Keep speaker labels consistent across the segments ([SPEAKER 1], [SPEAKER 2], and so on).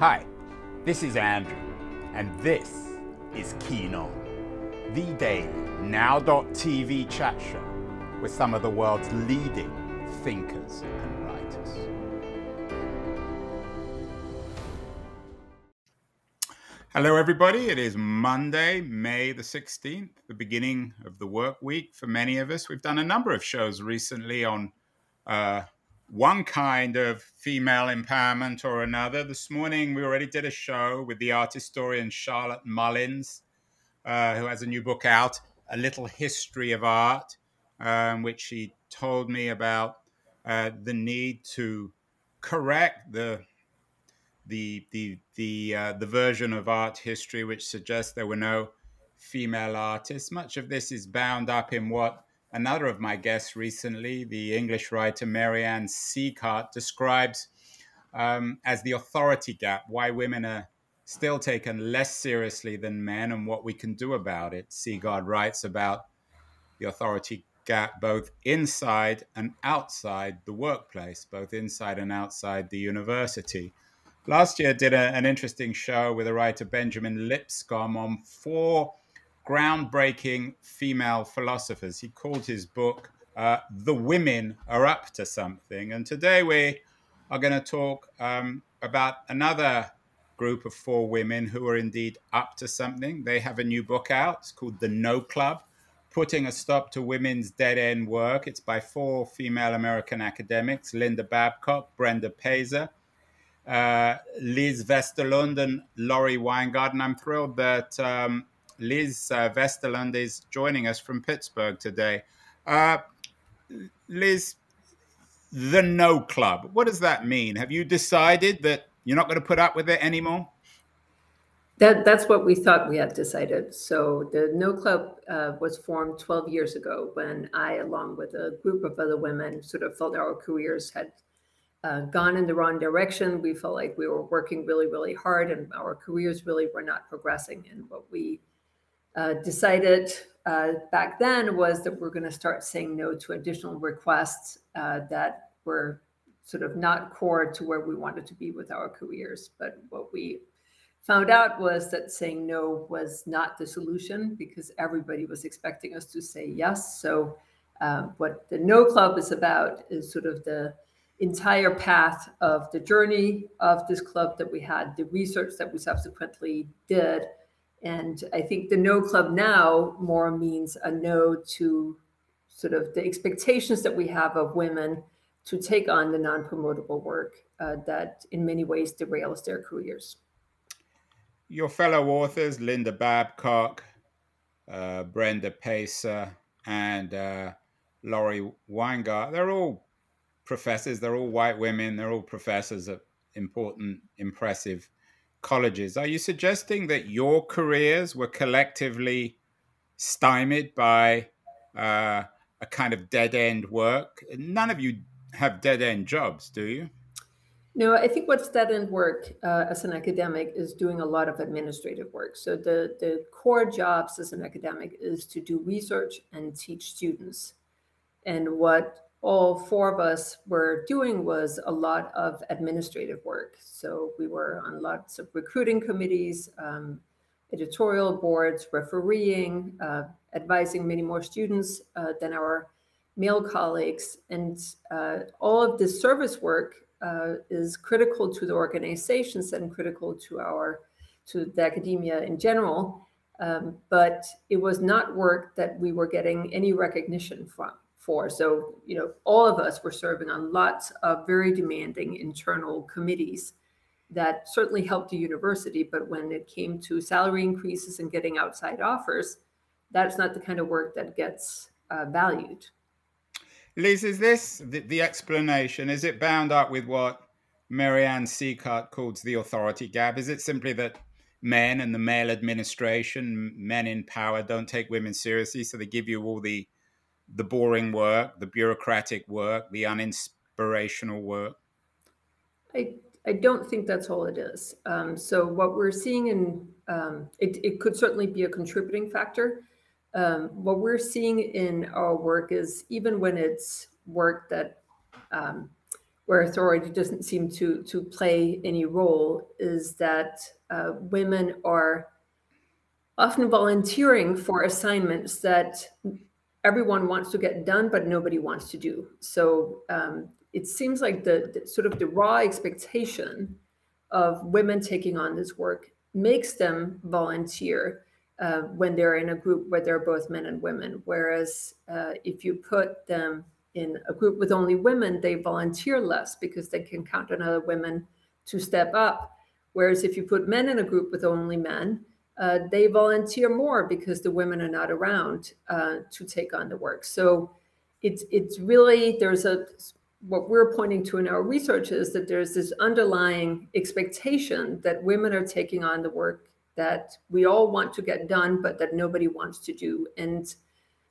[SPEAKER 1] Hi, this is Andrew, and this is Keen On, the daily now.tv chat show with some of the world's leading thinkers and writers. Hello, everybody. It is Monday, May the 16th, the beginning of the work week for many of us. We've done a number of shows recently on uh, one kind of female empowerment or another. This morning, we already did a show with the art historian Charlotte Mullins, uh, who has a new book out, A Little History of Art, um, which she told me about uh, the need to correct the the the the uh, the version of art history which suggests there were no female artists. Much of this is bound up in what another of my guests recently, the English writer Mary Ann Sieghart, describes um, as the authority gap, why women are still taken less seriously than men and what we can do about it. Sieghart writes about the authority gap both inside and outside the workplace, both inside and outside the university. Last year, did a, an interesting show with the writer Benjamin Lipscomb on four groundbreaking female philosophers. He called his book uh, The Women Are Up to Something. And today we are going to talk um, about another group of four women who are indeed up to something. They have a new book out. It's called The No Club Putting a Stop to Women's Dead End Work. It's by four female American academics Linda Babcock, Brenda Peyser, uh, Liz Vesterlund, and Laurie Weingart. And I'm thrilled that um, Liz uh, Vesterlund is joining us from Pittsburgh today. Uh, Liz, the No Club, what does that mean? Have you decided that you're not going to put up with it anymore?
[SPEAKER 2] That, that's what we thought we had decided. So the No Club uh, was formed 12 years ago when I, along with a group of other women, sort of felt our careers had uh, gone in the wrong direction. We felt like we were working really, really hard and our careers really were not progressing. And what we uh, decided uh, back then was that we're going to start saying no to additional requests uh, that were sort of not core to where we wanted to be with our careers. But what we found out was that saying no was not the solution because everybody was expecting us to say yes. So, uh, what the No Club is about is sort of the entire path of the journey of this club that we had, the research that we subsequently did, and I think the no club now more means a no to sort of the expectations that we have of women to take on the non promotable work uh, that in many ways derails their careers.
[SPEAKER 1] Your fellow authors, Linda Babcock, uh, Brenda Peyser, and uh, Laurie Weingart, they're all professors, they're all white women, they're all professors at important, impressive colleges. Are you suggesting that your careers were collectively stymied by uh, a kind of dead end work? None of you have dead end jobs, do you?
[SPEAKER 2] No, I think what's dead end work uh, as an academic is doing a lot of administrative work. So the the core jobs as an academic is to do research and teach students. And what all four of us were doing was a lot of administrative work. So we were on lots of recruiting committees, um, editorial boards, refereeing, uh, advising many more students uh, than our male colleagues. And uh, all of this service work uh, is critical to the organizations and critical to our to the academia in general. Um, but it was not work that we were getting any recognition from for. So, you know, all of us were serving on lots of very demanding internal committees that certainly helped the university. But when it came to salary increases and getting outside offers, that's not the kind of work that gets uh, valued.
[SPEAKER 1] Liz, is this the, the, explanation? Is it bound up with what Mary Ann Sieghart calls the authority gap? Is it simply that men and the male administration, men in power, don't take women seriously, so they give you all the the boring work, the bureaucratic work, the uninspirational work?
[SPEAKER 2] I, I don't think that's all it is. Um, so what we're seeing in um, it, it could certainly be a contributing factor. Um, what we're seeing in our work is even when it's work that um, where authority doesn't seem to to play any role is that uh, women are often volunteering for assignments that everyone wants to get done, but nobody wants to do. So um, it seems like the, the, sort of the raw expectation of women taking on this work makes them volunteer uh, when they're in a group where they're both men and women. Whereas uh, if you put them in a group with only women, they volunteer less because they can count on other women to step up. Whereas if you put men in a group with only men, uh, they volunteer more because the women are not around uh, to take on the work. So it's it's really there's a what we're pointing to in our research is that there's this underlying expectation that women are taking on the work that we all want to get done, but that nobody wants to do. And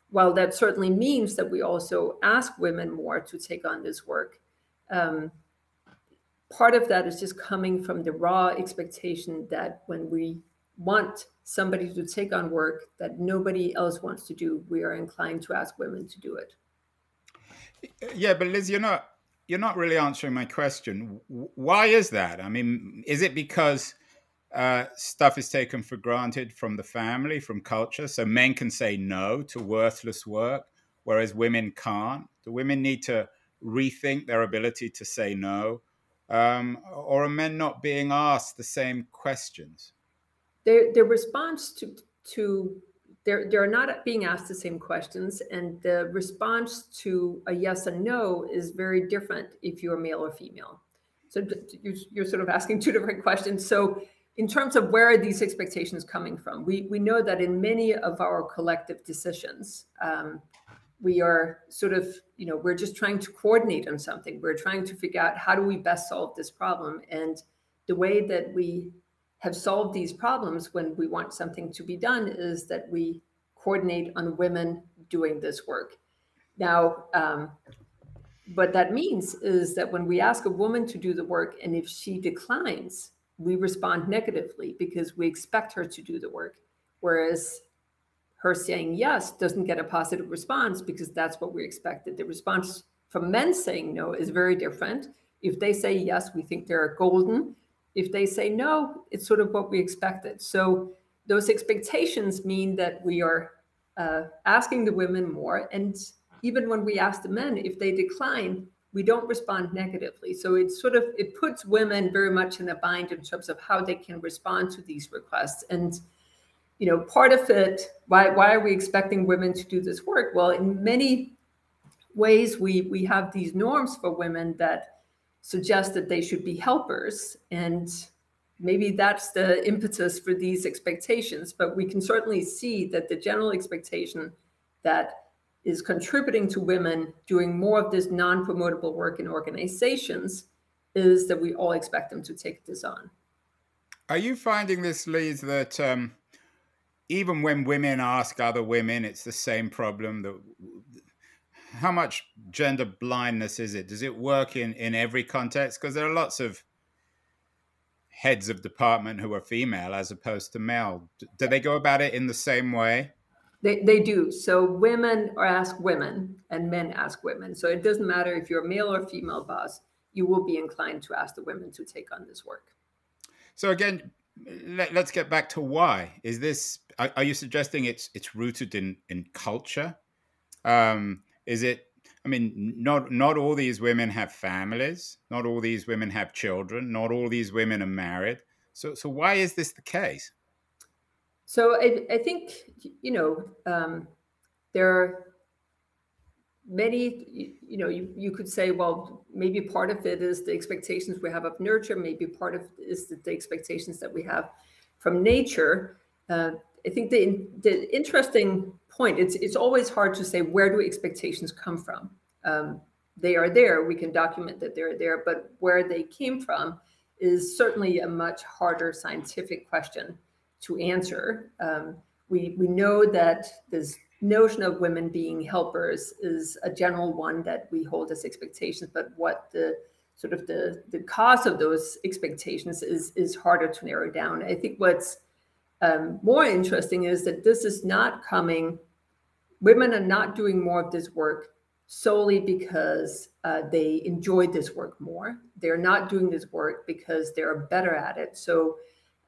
[SPEAKER 2] while that certainly means that we also ask women more to take on this work, um, part of that is just coming from the raw expectation that when we want somebody to take on work that nobody else wants to do, we are inclined to ask women to do it.
[SPEAKER 1] Yeah, but Liz, you're not you're not really answering my question. Why is that? I mean, is it because uh, stuff is taken for granted from the family, from culture, so men can say no to worthless work, whereas women can't? Do women need to rethink their ability to say no, um, or are men not being asked the same questions?
[SPEAKER 2] Their their response to to they're, they're not being asked the same questions and the response to a yes and no is very different if you're male or female. So you're you're sort of asking two different questions. So in terms of where are these expectations coming from we, we know that in many of our collective decisions um, we are sort of you know we're just trying to coordinate on something. We're trying to figure out how do we best solve this problem. And the way that we have solved these problems when we want something to be done is that we coordinate on women doing this work. Now, um, what that means is that when we ask a woman to do the work and if she declines, we respond negatively because we expect her to do the work. Whereas her saying yes doesn't get a positive response because that's what we expected. The response from men saying no is very different. If they say yes, we think they're golden. If they say no, it's sort of what we expected. So those expectations mean that we are uh, asking the women more. And even when we ask the men, if they decline, we don't respond negatively. So it sort of it puts women very much in a bind in terms of how they can respond to these requests. And you know, part of it, why why are we expecting women to do this work? Well, in many ways, we we have these norms for women that suggest that they should be helpers. And maybe that's the impetus for these expectations. But we can certainly see that the general expectation that is contributing to women doing more of this non promotable work in organizations is that we all expect them to take this on.
[SPEAKER 1] Are you finding this, Liz, that um, even when women ask other women, it's the same problem that how much gender blindness is it? Does it work in in every context? Because there are lots of heads of department who are female as opposed to male. Do they go about it in the same way?
[SPEAKER 2] They, they do. So women are ask women and men ask women. So it doesn't matter if you're a male or female boss, you will be inclined to ask the women to take on this work.
[SPEAKER 1] So again, let, us get back to why. Is this are, are, you suggesting it's it's rooted in in culture? Um, is it I mean, not not all these women have families. Not all these women have children. Not all these women are married. So, so why is this the case?
[SPEAKER 2] So, I, I think you know um, there are many. You, know, you, you could say, well, maybe part of it is the expectations we have of nurture. Maybe part of it is the, the expectations that we have from nature. Uh, I think the the interesting point it's it's always hard to say where do expectations come from. Um, they are there. We can document that they're there, but where they came from is certainly a much harder scientific question to answer. Um, we we know that this notion of women being helpers is a general one that we hold as expectations, but what the sort of the the cause of those expectations is is harder to narrow down. I think what's um, more interesting is that this is not coming, women are not doing more of this work solely because uh, they enjoyed this work more. They're not doing this work because they're better at it. So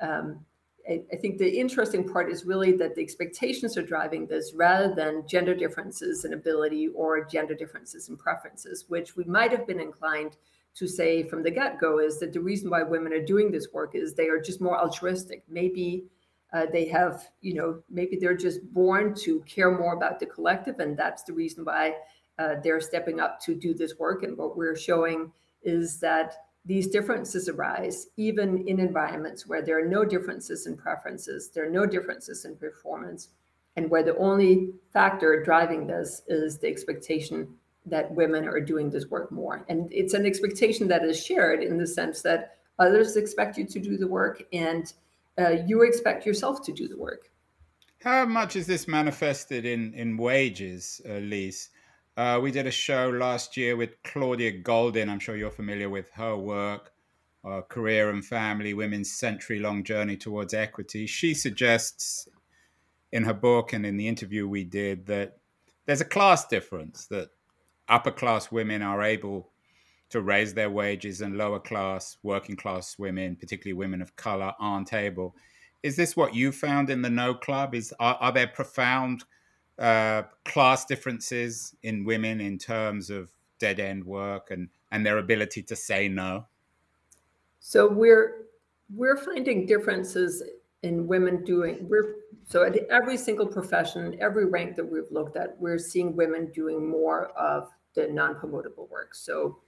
[SPEAKER 2] um, I, I, think the interesting part is really that the expectations are driving this rather than gender differences in ability or gender differences in preferences, which we might have been inclined to say from the get go is that the reason why women are doing this work is they are just more altruistic. Maybe uh, they have, you know, maybe they're just born to care more about the collective, and that's the reason why uh, they're stepping up to do this work. And what we're showing is that these differences arise even in environments where there are no differences in preferences, there are no differences in performance, and where the only factor driving this is the expectation that women are doing this work more. And it's an expectation that is shared in the sense that others expect you to do the work and uh, you expect yourself to do the work.
[SPEAKER 1] How much is this manifested in, in wages, uh, Lise? Uh, we did a show last year with Claudia Goldin. I'm sure you're familiar with her work, uh, Career and Family Women's Century Long Journey Towards Equity. She suggests in her book and in the interview we did that there's a class difference, that upper class women are able to raise their wages and lower class, working class women, particularly women of color, aren't able. Is this what you found in the No Club? Is are, are there profound uh, class differences in women in terms of dead end work and, and their ability to say no?
[SPEAKER 2] So we're we're finding differences in women doing we're so at every single profession, every rank that we've looked at, we're seeing women doing more of the non-promotable work. So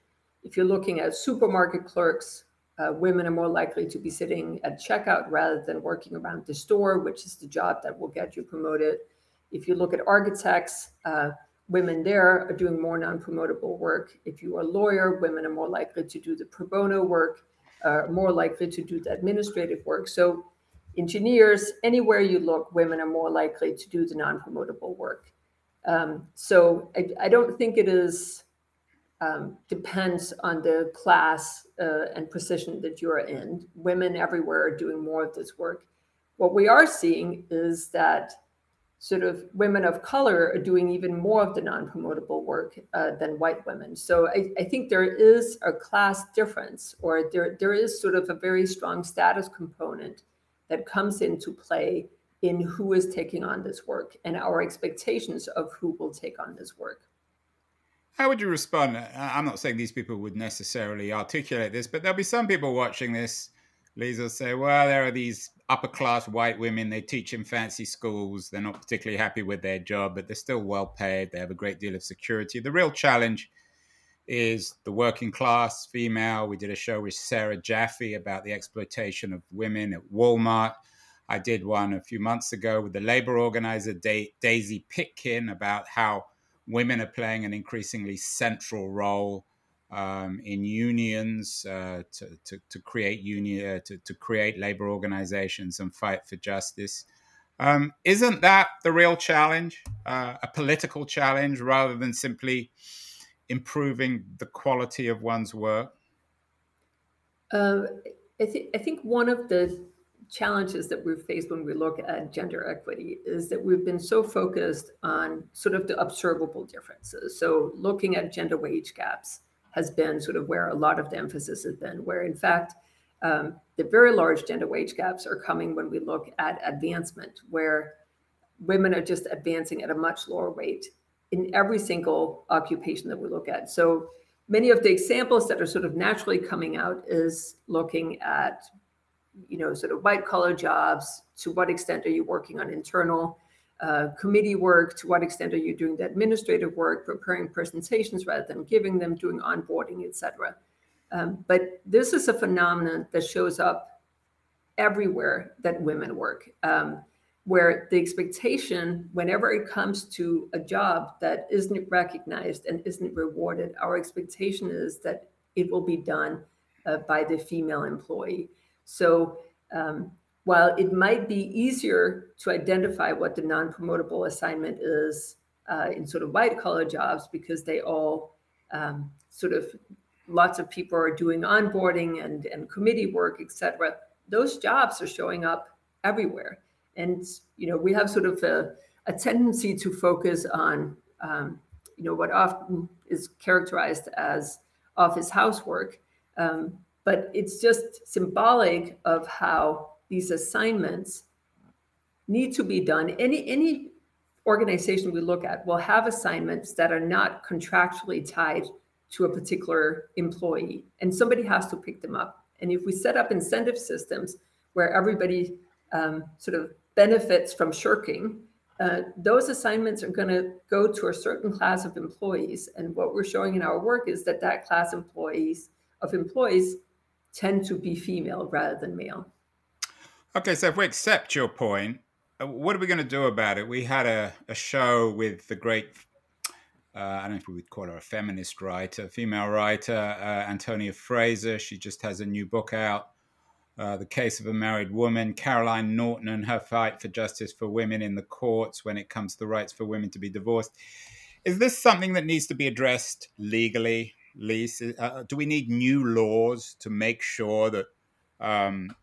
[SPEAKER 2] if you're looking at supermarket clerks, uh, women are more likely to be sitting at checkout rather than working around the store, which is the job that will get you promoted. If you look at architects, uh, women there are doing more non-promotable work. If you are a lawyer, women are more likely to do the pro bono work, uh, more likely to do the administrative work. So engineers, anywhere you look, women are more likely to do the non-promotable work. Um, so I, I, don't think it is um, depends on the class uh, and position that you're in. Women everywhere are doing more of this work. What we are seeing is that sort of women of color are doing even more of the non-promotable work uh, than white women. So I, I, think there is a class difference, or there there is sort of a very strong status component that comes into play in who is taking on this work and our expectations of who will take on this work.
[SPEAKER 1] How would you respond? I'm not saying these people would necessarily articulate this, but there'll be some people watching this. Lisa say, well, there are these upper class white women. They teach in fancy schools. They're not particularly happy with their job, but they're still well paid. They have a great deal of security. The real challenge is the working class female. We did a show with Sarah Jaffe about the exploitation of women at Walmart. I did one a few months ago with the labor organizer Daisy Pitkin about how women are playing an increasingly central role um, in unions uh, to, to, to, create union uh, to, to create labor organizations and fight for justice. Um, isn't that the real challenge, uh, a political challenge, rather than simply improving the quality of one's work?
[SPEAKER 2] Uh, I, th- I think one of the challenges that we've faced when we look at gender equity is that we've been so focused on sort of the observable differences. So, looking at gender wage gaps has been sort of where a lot of the emphasis has been, where in fact, um, the very large gender wage gaps are coming when we look at advancement, where women are just advancing at a much lower rate in every single occupation that we look at. So many of the examples that are sort of naturally coming out is looking at, you know, sort of white collar jobs. To what extent are you working on internal uh, committee work? To what extent are you doing the administrative work, preparing presentations rather than giving them, doing onboarding, etc. Um, but this is a phenomenon that shows up everywhere that women work, um, where the expectation, whenever it comes to a job that isn't recognized and isn't rewarded, our expectation is that it will be done uh, by the female employee. So um, while it might be easier to identify what the non-promotable assignment is uh, in sort of white collar jobs because they all um, sort of lots of people are doing onboarding and, and committee work, et cetera. Those jobs are showing up everywhere. And you know, we have sort of a, a tendency to focus on um, you know, what often is characterized as office housework. Um, but it's just symbolic of how these assignments need to be done. Any any organization we look at will have assignments that are not contractually tied to a particular employee, and somebody has to pick them up. And if we set up incentive systems where everybody um, sort of benefits from shirking, uh, those assignments are going to go to a certain class of employees. And what we're showing in our work is that that class of employees of employees tend to be female rather than male.
[SPEAKER 1] Okay, so if we accept your point, uh, what are we going to do about it? We had a, a show with the great, uh, I don't know if we would call her a feminist writer, female writer, uh, Antonia Fraser. She just has a new book out, uh, The Case of a Married Woman. Caroline Norton and her fight for justice for women in the courts when it comes to the rights for women to be divorced. Is this something that needs to be addressed legally, Lise? Uh, do we need new laws to make sure that um,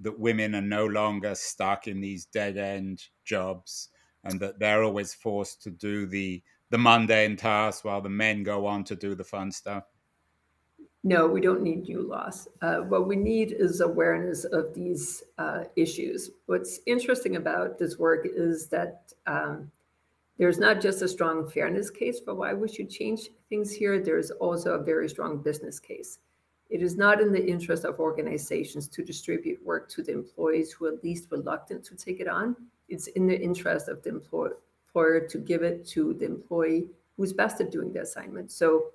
[SPEAKER 1] that women are no longer stuck in these dead end jobs and that they're always forced to do the the mundane tasks while the men go on to do the fun stuff?
[SPEAKER 2] No, we don't need new laws. Uh, what we need is awareness of these uh, issues. What's interesting about this work is that um, there's not just a strong fairness case for why we should change things here, there's also a very strong business case. It is not in the interest of organizations to distribute work to the employees who are least reluctant to take it on. It's in the interest of the employer to give it to the employee who's best at doing the assignment. So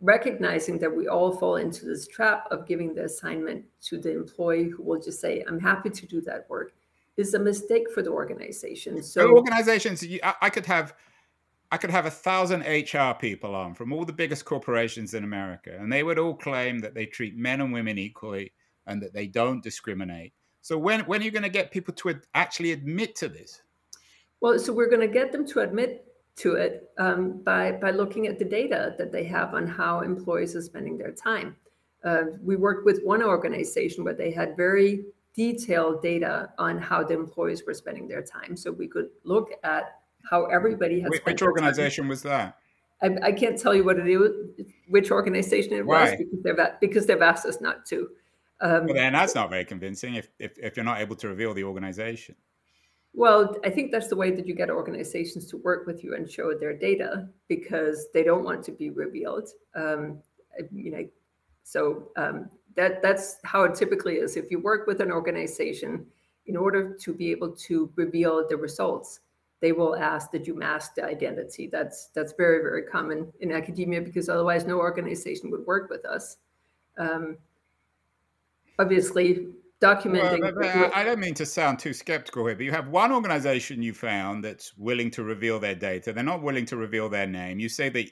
[SPEAKER 2] recognizing that we all fall into this trap of giving the assignment to the employee who will just say, I'm happy to do that work, is a mistake for the organization.
[SPEAKER 1] So organizations, I could have I could have a thousand HR people on from all the biggest corporations in America, and they would all claim that they treat men and women equally and that they don't discriminate. So when when are you going to get people to actually admit to this?
[SPEAKER 2] Well, so we're going to get them to admit to it um, by by looking at the data that they have on how employees are spending their time. Uh, we worked with one organization where they had very detailed data on how the employees were spending their time, so we could look at how everybody has.
[SPEAKER 1] Which, which organization was that?
[SPEAKER 2] I, I, can't tell you what it is, which organization it Why? was because they've because they've asked us not to.
[SPEAKER 1] Um, well, then that's not very convincing if, if if you're not able to reveal the organization.
[SPEAKER 2] Well, I think that's the way that you get organizations to work with you and show their data because they don't want to be revealed. Um, you know, so um, that that's how it typically is. If you work with an organization, in order to be able to reveal the results, they will ask that you mask the identity. That's that's very very common in academia because otherwise no organization would work with us. Um, obviously, documenting.
[SPEAKER 1] Well, I don't mean to sound too skeptical here, but you have one organization you found that's willing to reveal their data. They're not willing to reveal their name. You say that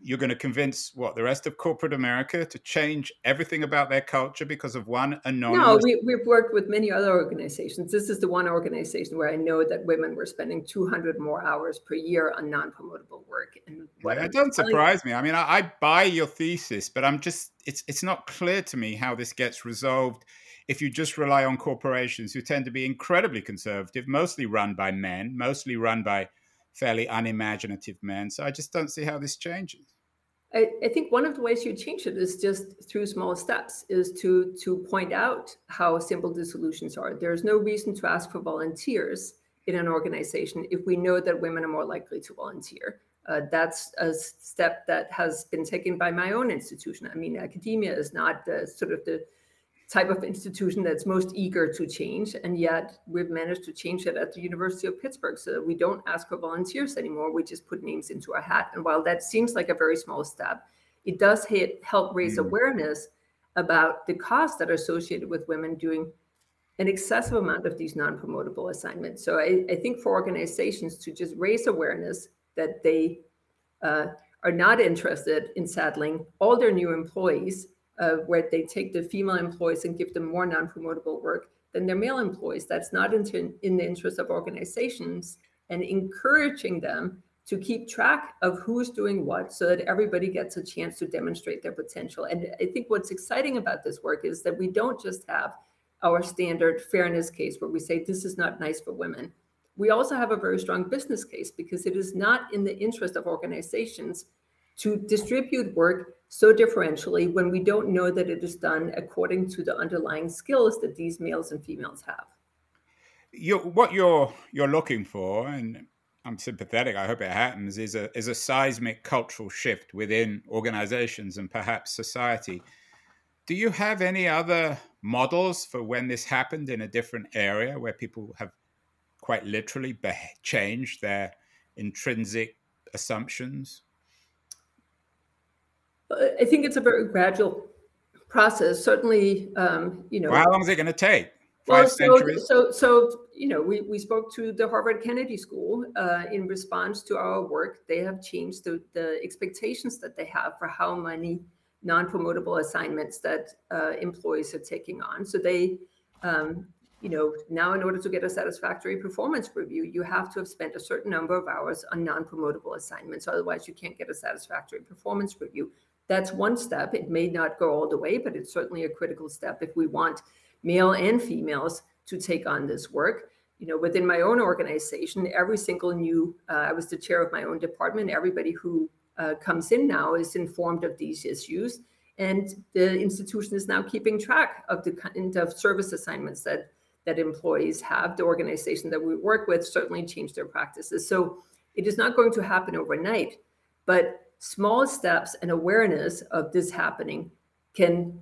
[SPEAKER 1] you're going to convince what the rest of corporate America to change everything about their culture because of one anonymous.
[SPEAKER 2] No, we, we've worked with many other organizations. This is the one organization where I know that women were spending 200 more hours per year on non-promotable work.
[SPEAKER 1] And what yeah, doesn't surprise me. I mean, I, I buy your thesis, but I'm just it's it's not clear to me how this gets resolved if you just rely on corporations who tend to be incredibly conservative, mostly run by men, mostly run by fairly unimaginative men. So I just don't see how this changes.
[SPEAKER 2] I, I, think one of the ways you change it is just through small steps, is to to point out how simple the solutions are. There's no reason to ask for volunteers in an organization if we know that women are more likely to volunteer. Uh, that's a step that has been taken by my own institution. I mean, academia is not the sort of the type of institution that's most eager to change. And yet we've managed to change it at the University of Pittsburgh so that we don't ask for volunteers anymore. We just put names into a hat. And while that seems like a very small step, it does hit, help raise mm. awareness about the costs that are associated with women doing an excessive amount of these non-promotable assignments. So I, I think for organizations to just raise awareness that they uh, are not interested in saddling all their new employees uh, where they take the female employees and give them more non-promotable work than their male employees. That's not in, in the interest of organizations and encouraging them to keep track of who's doing what so that everybody gets a chance to demonstrate their potential. And I think what's exciting about this work is that we don't just have our standard fairness case where we say this is not nice for women. we also have a very strong business case because it is not in the interest of organizations to distribute work so differentially when we don't know that it is done according to the underlying skills that these males and females have.
[SPEAKER 1] You're, what you're you're looking for, and I'm sympathetic. I hope it happens. Is a is a seismic cultural shift within organizations and perhaps society. Do you have any other models for when this happened in a different area where people have quite literally be- changed their intrinsic assumptions?
[SPEAKER 2] I think it's a very gradual process. Certainly, um, you know.
[SPEAKER 1] Well, how long is it going to take?
[SPEAKER 2] Five well, so, centuries? So, so, you know, we, we spoke to the Harvard Kennedy School uh, in response to our work. They have changed the, the expectations that they have for how many non-promotable assignments that uh, employees are taking on. So they, um, you know, now in order to get a satisfactory performance review, you have to have spent a certain number of hours on non-promotable assignments. Otherwise, you can't get a satisfactory performance review. That's one step. It may not go all the way, but it's certainly a critical step if we want male and females to take on this work. You know, within my own organization, every single new, uh, I was the chair of my own department. Everybody who uh, comes in now is informed of these issues. And the institution is now keeping track of the kind of service assignments that, that employees have. The organization that we work with certainly changed their practices. So it is not going to happen overnight, but small steps and awareness of this happening can,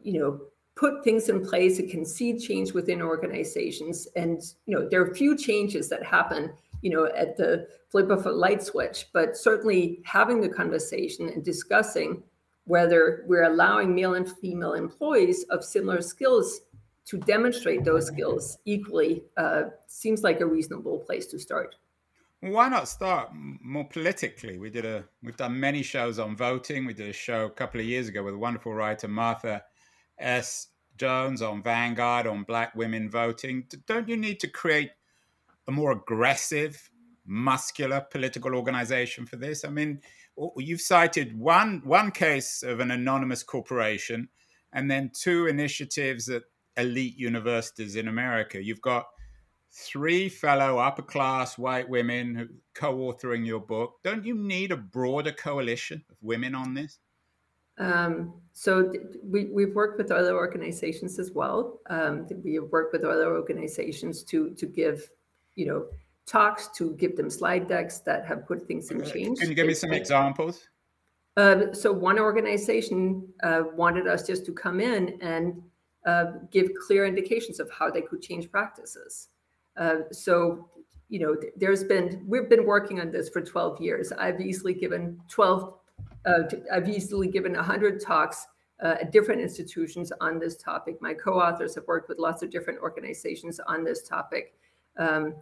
[SPEAKER 2] you know, put things in place. It can see change within organizations. And, you know, there are few changes that happen you know, at the flip of a light switch, but certainly having the conversation and discussing whether we're allowing male and female employees of similar skills to demonstrate those skills equally uh, seems like a reasonable place to start.
[SPEAKER 1] Why not start more politically? We did a we've done many shows on voting. We did a show a couple of years ago with a wonderful writer Martha S. Jones on Vanguard on black women voting. Don't you need to create a more aggressive, muscular political organization for this? I mean, you've cited one one case of an anonymous corporation, and then two initiatives at elite universities in America. You've got three fellow upper class white women co-authoring your book. Don't you need a broader coalition of women on this?
[SPEAKER 2] Um, so we, we've worked with other organizations as well. Um, we have worked with other organizations to to give you know, talks to give them slide decks that have put things in change.
[SPEAKER 1] Can you give me some examples?
[SPEAKER 2] Uh, so one organization uh, wanted us just to come in and uh, give clear indications of how they could change practices. Uh, so, you know, there's been we've been working on this for 12 years. I've easily given 12, uh, I've easily given 100 talks uh, at different institutions on this topic. My co-authors have worked with lots of different organizations on this topic. Um,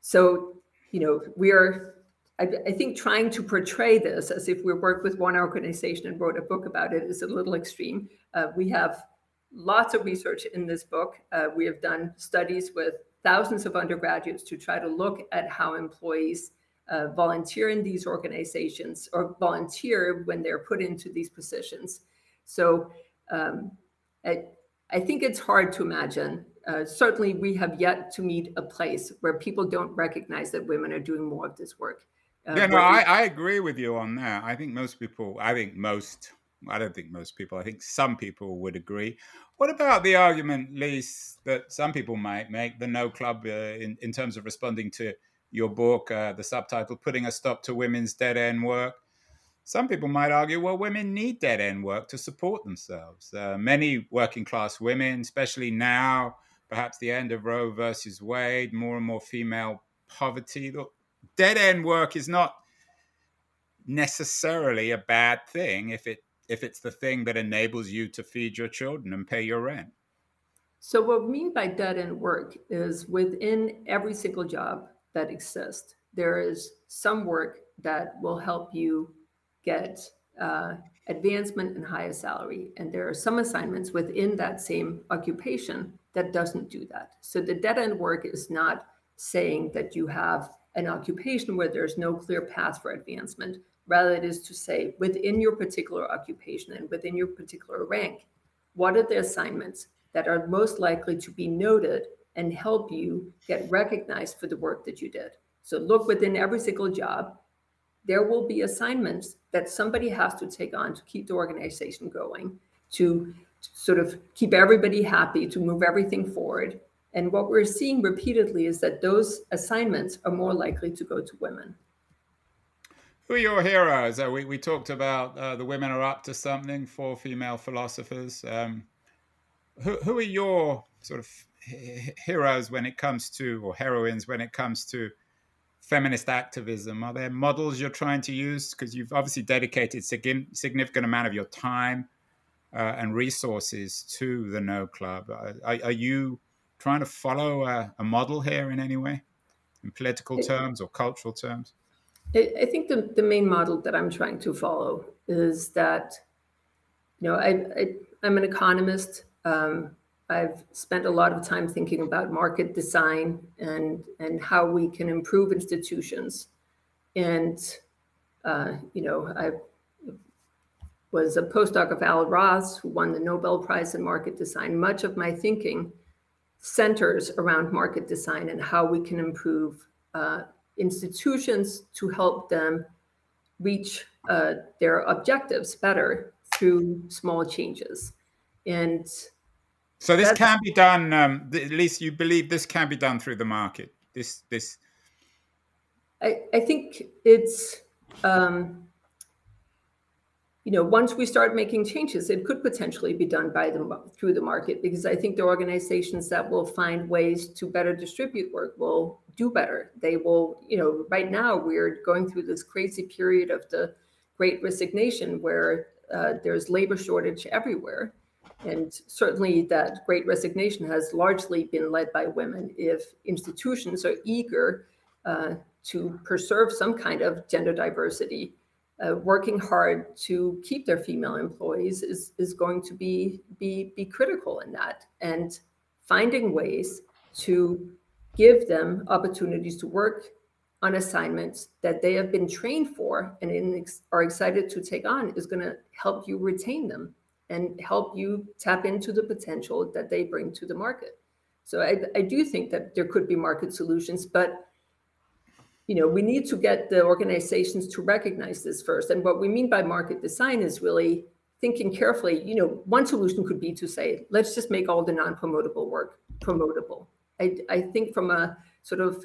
[SPEAKER 2] so, you know, we are, I, I, think, trying to portray this as if we worked with one organization and wrote a book about it is a little extreme. Uh, we have lots of research in this book. Uh, we have done studies with thousands of undergraduates to try to look at how employees uh, volunteer in these organizations or volunteer when they're put into these positions. So um, I, I think it's hard to imagine uh, certainly we have yet to meet a place where people don't recognize that women are doing more of this work.
[SPEAKER 1] Uh, yeah, no, I, I agree with you on that. I think most people, I think most, I don't think most people, I think some people would agree. What about the argument, Lise, that some people might make, the No Club, uh, in, in terms of responding to your book, uh, the subtitle, Putting a Stop to Women's Dead End Work? Some people might argue, well, women need dead end work to support themselves. Uh, many working class women, especially now, perhaps the end of Roe versus Wade, more and more female poverty. Look, dead end work is not necessarily a bad thing if it if it's the thing that enables you to feed your children and pay your rent.
[SPEAKER 2] So what we mean by dead end work is within every single job that exists, there is some work that will help you get uh, advancement and higher salary. And there are some assignments within that same occupation that doesn't do that. So the dead end work is not saying that you have an occupation where there's no clear path for advancement. Rather, it is to say within your particular occupation and within your particular rank, what are the assignments that are most likely to be noted and help you get recognized for the work that you did. So look within every single job. There will be assignments that somebody has to take on to keep the organization going, to sort of keep everybody happy, to move everything forward. And what we're seeing repeatedly is that those assignments are more likely to go to women.
[SPEAKER 1] Who are your heroes? Uh, we, we talked about uh, the women are up to something, four female philosophers. Um, who, who are your sort of heroes when it comes to, or heroines when it comes to feminist activism? Are there models you're trying to use? Because you've obviously dedicated significant amount of your time uh, and resources to the No Club. Are, are you trying to follow a, a, model here in any way, in political terms or cultural terms?
[SPEAKER 2] I think the, the main model that I'm trying to follow is that, you know, I, I, am an economist. Um, I've spent a lot of time thinking about market design and, and how we can improve institutions. And, uh, you know, I was a postdoc of Al Roth, who won the Nobel Prize in Market Design. Much of my thinking centers around market design and how we can improve uh, institutions to help them reach uh, their objectives better through small changes. And
[SPEAKER 1] so this can be done. Um, at least you believe this can be done through the market. This this.
[SPEAKER 2] I, I think it's um, you know once we start making changes it could potentially be done by the through the market because i think the organizations that will find ways to better distribute work will do better. They will you know right now we're going through this crazy period of the great resignation where uh, there's labor shortage everywhere. And certainly that great resignation has largely been led by women. If institutions are eager uh, to preserve some kind of gender diversity uh, working hard to keep their female employees is, is going to be, be, be critical in that. And finding ways to give them opportunities to work on assignments that they have been trained for and in, are excited to take on is going to help you retain them and help you tap into the potential that they bring to the market. So I, I do think that there could be market solutions, but you know, we need to get the organizations to recognize this first. And what we mean by market design is really thinking carefully. You know, one solution could be to say, let's just make all the non-promotable work promotable. I, I think from a sort of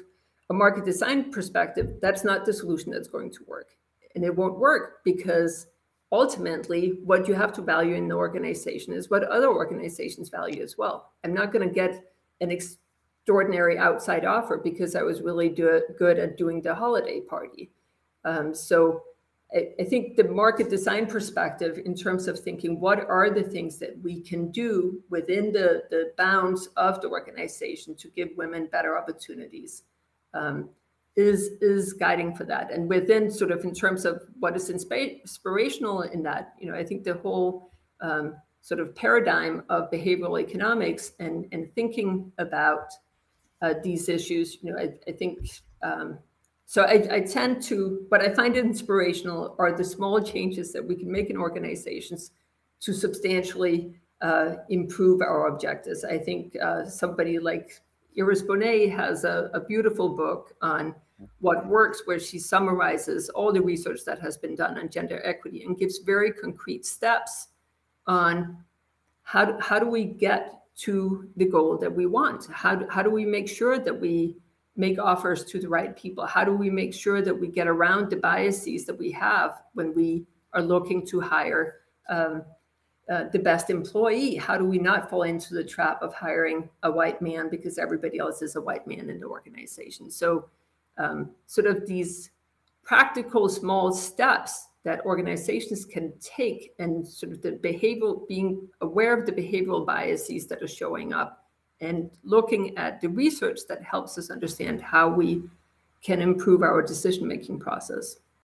[SPEAKER 2] a market design perspective, that's not the solution that's going to work. And it won't work because ultimately what you have to value in the organization is what other organizations value as well. I'm not going to get an ex- extraordinary outside offer because I was really do, good at doing the holiday party. Um, so I, I, think the market design perspective, in terms of thinking what are the things that we can do within the, the bounds of the organization to give women better opportunities, um, is is guiding for that. And within sort of in terms of what is inspirational in that, you know, I think the whole um, sort of paradigm of behavioral economics and and thinking about uh, these issues. You know, I, I think um, so. I, I, tend to, what I find inspirational are the small changes that we can make in organizations to substantially uh, improve our objectives. I think uh, somebody like Iris Bohnet has a, a beautiful book on what works, where she summarizes all the research that has been done on gender equity and gives very concrete steps on how how do we get to the goal that we want? How do, how do we make sure that we make offers to the right people? How do we make sure that we get around the biases that we have when we are looking to hire um, uh, the best employee? How do we not fall into the trap of hiring a white man because everybody else is a white man in the organization? So, um, sort of these practical small steps that organizations can take and sort of the behavioral being aware of the behavioral biases that are showing up and looking at the research that helps us understand how we can improve our decision making process